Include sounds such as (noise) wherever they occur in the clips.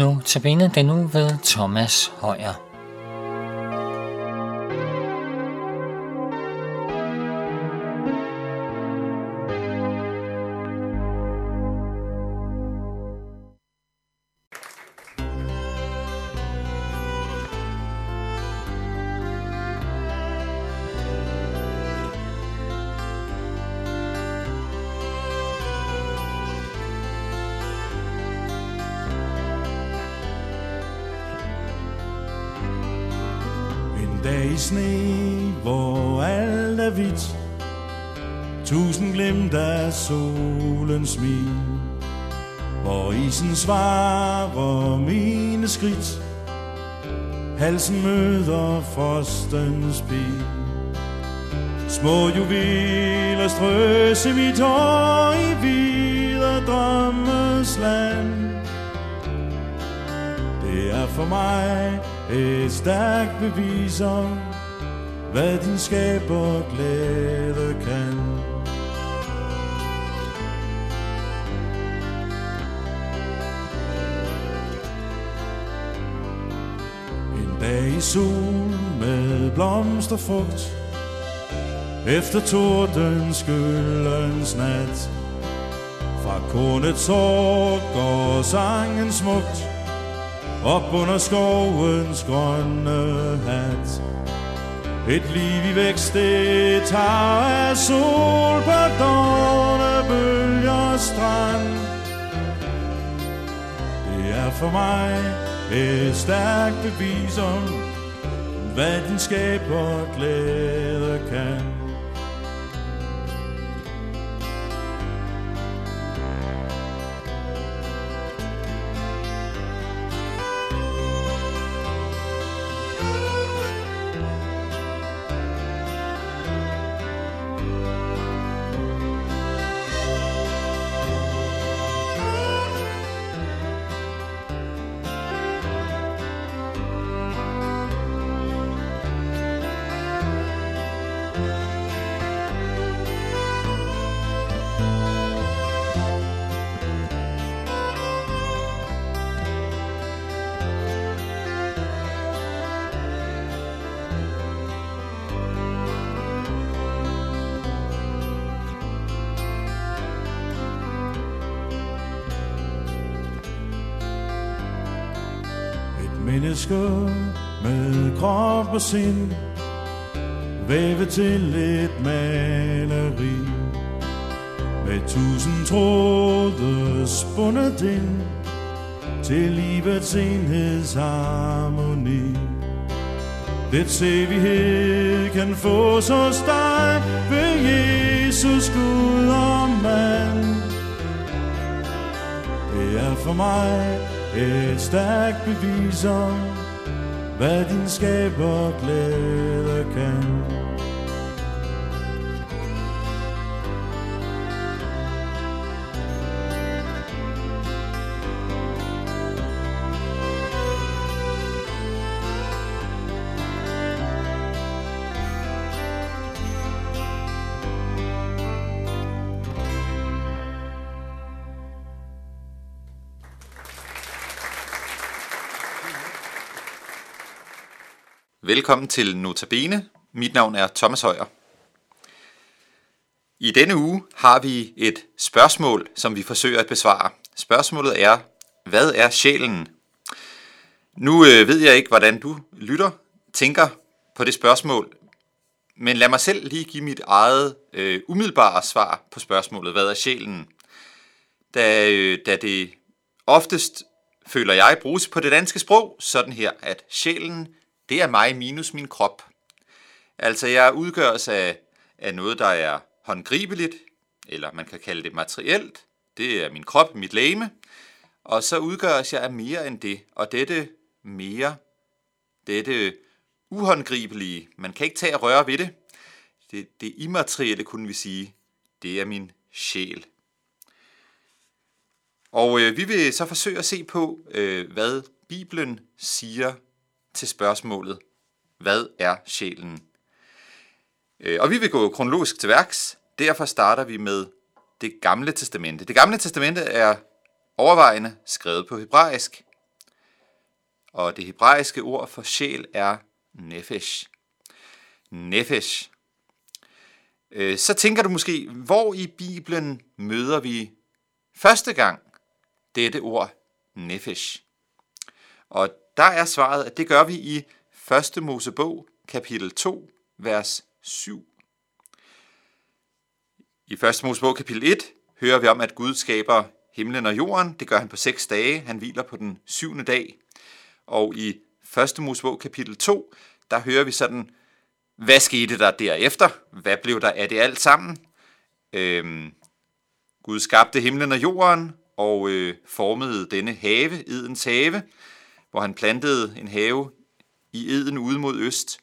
Nu tabiner den nu ved Thomas Højer. Dag i sne, hvor alt er hvidt. Tusind glimt af solens smil Hvor isen svarer mine skridt. Halsen møder frostens pil. Små juveler strøs i mit hår i videre drømmes land. Det er for mig et stærkt bevis om, hvad din skaber glæde kan. En dag i sol med blomsterfrugt, efter tordens skyldens nat, fra kornets hår går sangen smukt, op under skovens grønne hat. Et liv i vækst, det tager af sol på dårne bølger strand. Det er for mig et stærkt bevis om, hvad din skaber glæde kan. Menneske med krop og sind. Vævet til et maleri Med tusind tråde spundet ind Til livets enhedsharmoni. Det evighed kan fås hos dig Ved Jesus Gud og mand. Det er for mig et stærkt bevis om, hvad din skaber glæde kan. Velkommen til Notabene. Mit navn er Thomas Højer. I denne uge har vi et spørgsmål, som vi forsøger at besvare. Spørgsmålet er, hvad er sjælen? Nu øh, ved jeg ikke, hvordan du lytter, tænker på det spørgsmål, men lad mig selv lige give mit eget øh, umiddelbare svar på spørgsmålet, hvad er sjælen? Da, øh, da det oftest, føler jeg, bruges på det danske sprog, sådan her, at sjælen, det er mig minus min krop. Altså jeg udgøres af, af noget, der er håndgribeligt, eller man kan kalde det materielt. Det er min krop, mit læme. Og så udgøres jeg af mere end det. Og dette mere, dette uhåndgribelige, man kan ikke tage og røre ved det. Det, det immaterielle, kunne vi sige, det er min sjæl. Og øh, vi vil så forsøge at se på, øh, hvad Bibelen siger til spørgsmålet, hvad er sjælen? Øh, og vi vil gå kronologisk til værks. Derfor starter vi med det gamle testamente. Det gamle testamente er overvejende skrevet på hebraisk. og det hebraiske ord for sjæl er nefesh. Nefesh. Øh, så tænker du måske, hvor i Bibelen møder vi første gang dette ord nefesh? Og der er svaret, at det gør vi i 1. Mosebog, kapitel 2, vers 7. I 1. Mosebog, kapitel 1, hører vi om, at Gud skaber himlen og jorden. Det gør han på seks dage. Han hviler på den syvende dag. Og i 1. Mosebog, kapitel 2, der hører vi sådan, hvad skete der derefter? Hvad blev der af det alt sammen? Øhm, Gud skabte himlen og jorden og øh, formede denne have, Edens have, hvor han plantede en have i Eden ude mod øst.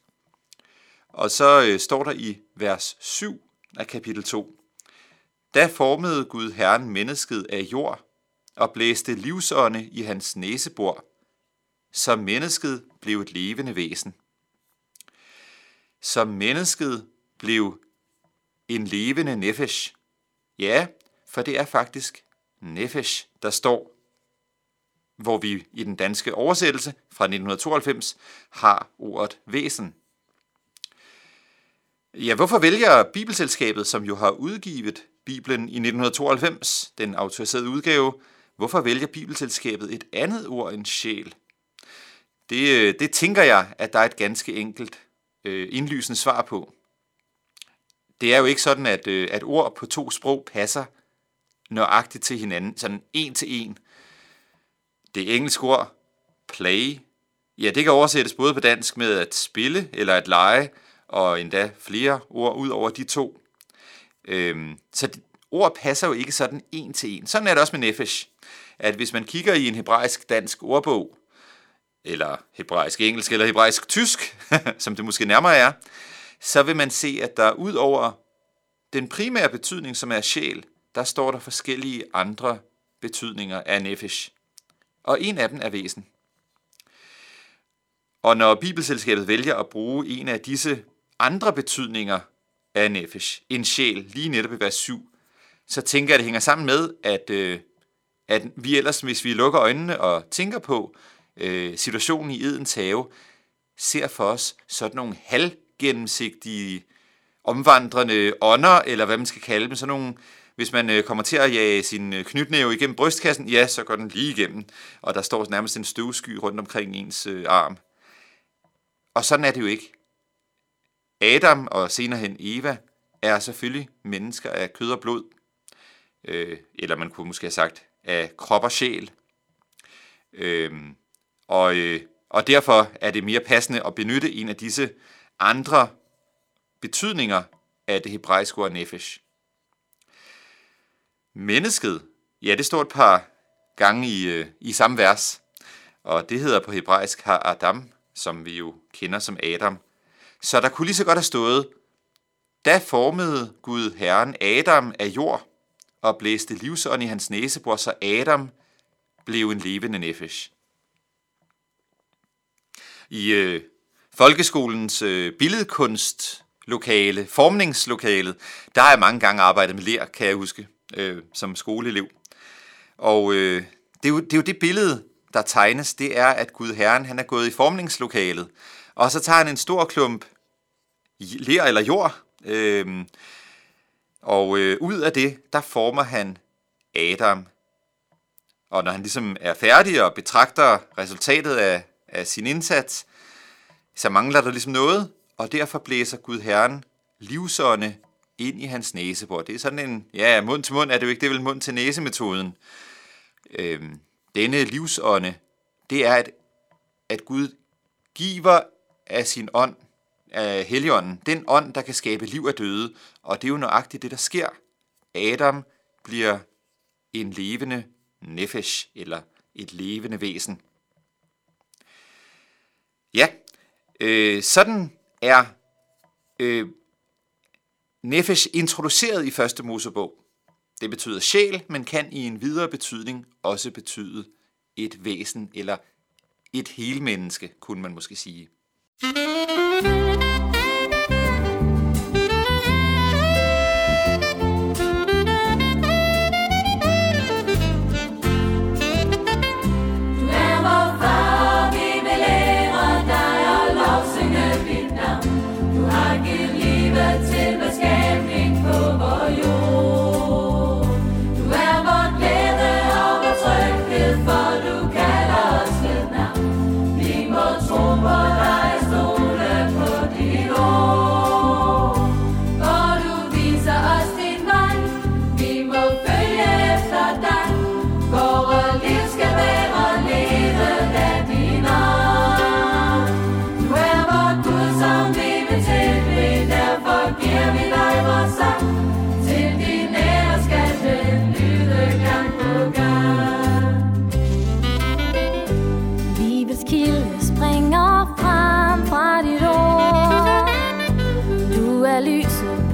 Og så øh, står der i vers 7 af kapitel 2. Da formede Gud Herren mennesket af jord og blæste livsånde i hans næsebor, så mennesket blev et levende væsen. Så mennesket blev en levende nefesh. Ja, for det er faktisk nefesh, der står, hvor vi i den danske oversættelse fra 1992 har ordet væsen. Ja, hvorfor vælger Bibelselskabet, som jo har udgivet Bibelen i 1992, den autoriserede udgave, hvorfor vælger Bibelselskabet et andet ord end sjæl? Det, det tænker jeg, at der er et ganske enkelt øh, indlysende svar på. Det er jo ikke sådan, at, øh, at ord på to sprog passer nøjagtigt til hinanden, sådan en til en. Det engelske ord play, ja, det kan oversættes både på dansk med at spille eller at lege, og endda flere ord ud over de to. Øhm, så ord passer jo ikke sådan en til en. Sådan er det også med nefesh, at hvis man kigger i en hebraisk-dansk ordbog, eller hebraisk-engelsk eller hebraisk-tysk, (laughs) som det måske nærmere er, så vil man se, at der ud over den primære betydning, som er sjæl, der står der forskellige andre betydninger af nefesh. Og en af dem er væsen. Og når Bibelselskabet vælger at bruge en af disse andre betydninger af nefesh, en sjæl, lige netop i vers 7, så tænker jeg, at det hænger sammen med, at, øh, at vi ellers, hvis vi lukker øjnene og tænker på øh, situationen i Edens have, ser for os sådan nogle halvgennemsigtige, omvandrende ånder, eller hvad man skal kalde dem, sådan nogle, hvis man øh, kommer til at jage sin øh, knytnæve igennem brystkassen, ja, så går den lige igennem, og der står nærmest en støvsky rundt omkring ens øh, arm. Og sådan er det jo ikke. Adam og senere hen Eva er selvfølgelig mennesker af kød og blod. Øh, eller man kunne måske have sagt af krop og sjæl. Øh, og, øh, og derfor er det mere passende at benytte en af disse andre betydninger af det hebraiske ord nefesh. Mennesket, ja, det står et par gange i, øh, i samme vers, og det hedder på hebraisk har Adam, som vi jo kender som Adam. Så der kunne lige så godt have stået, da formede Gud Herren Adam af jord og blæste livsånd i hans næsebor, så Adam blev en levende nefesh. I øh, folkeskolens øh, billedkunstlokale, formningslokalet, der har jeg mange gange arbejdet med lær, kan jeg huske, øh, som skoleelev. Og øh, det, er jo, det er jo det billede, der tegnes, det er, at Gud Herren han er gået i formningslokalet, og så tager han en stor klump ler eller jord, øh, og øh, ud af det, der former han Adam. Og når han ligesom er færdig og betragter resultatet af, af sin indsats, så mangler der ligesom noget, og derfor blæser Gud Herren livsånde ind i hans næsebor. Det er sådan en, ja, mund til mund er det jo ikke, det er vel mund til næse-metoden. Øhm, denne livsånde, det er, at, at Gud giver af sin ånd, af heligånden, den ånd, der kan skabe liv af døde, og det er jo nøjagtigt det, der sker. Adam bliver en levende nefesh, eller et levende væsen. Ja, øh, sådan er øh, nefesh introduceret i første Mosebog. Det betyder sjæl, men kan i en videre betydning også betyde et væsen eller et helmenneske, kunne man måske sige.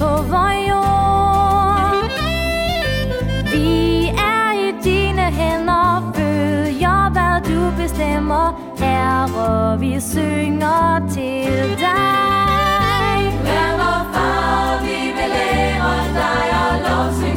på vor jord. Vi er i dine hænder, følger hvad du bestemmer. Herre, vi synger til dig. Lad mig far, vi vil ære dig og lovsynge.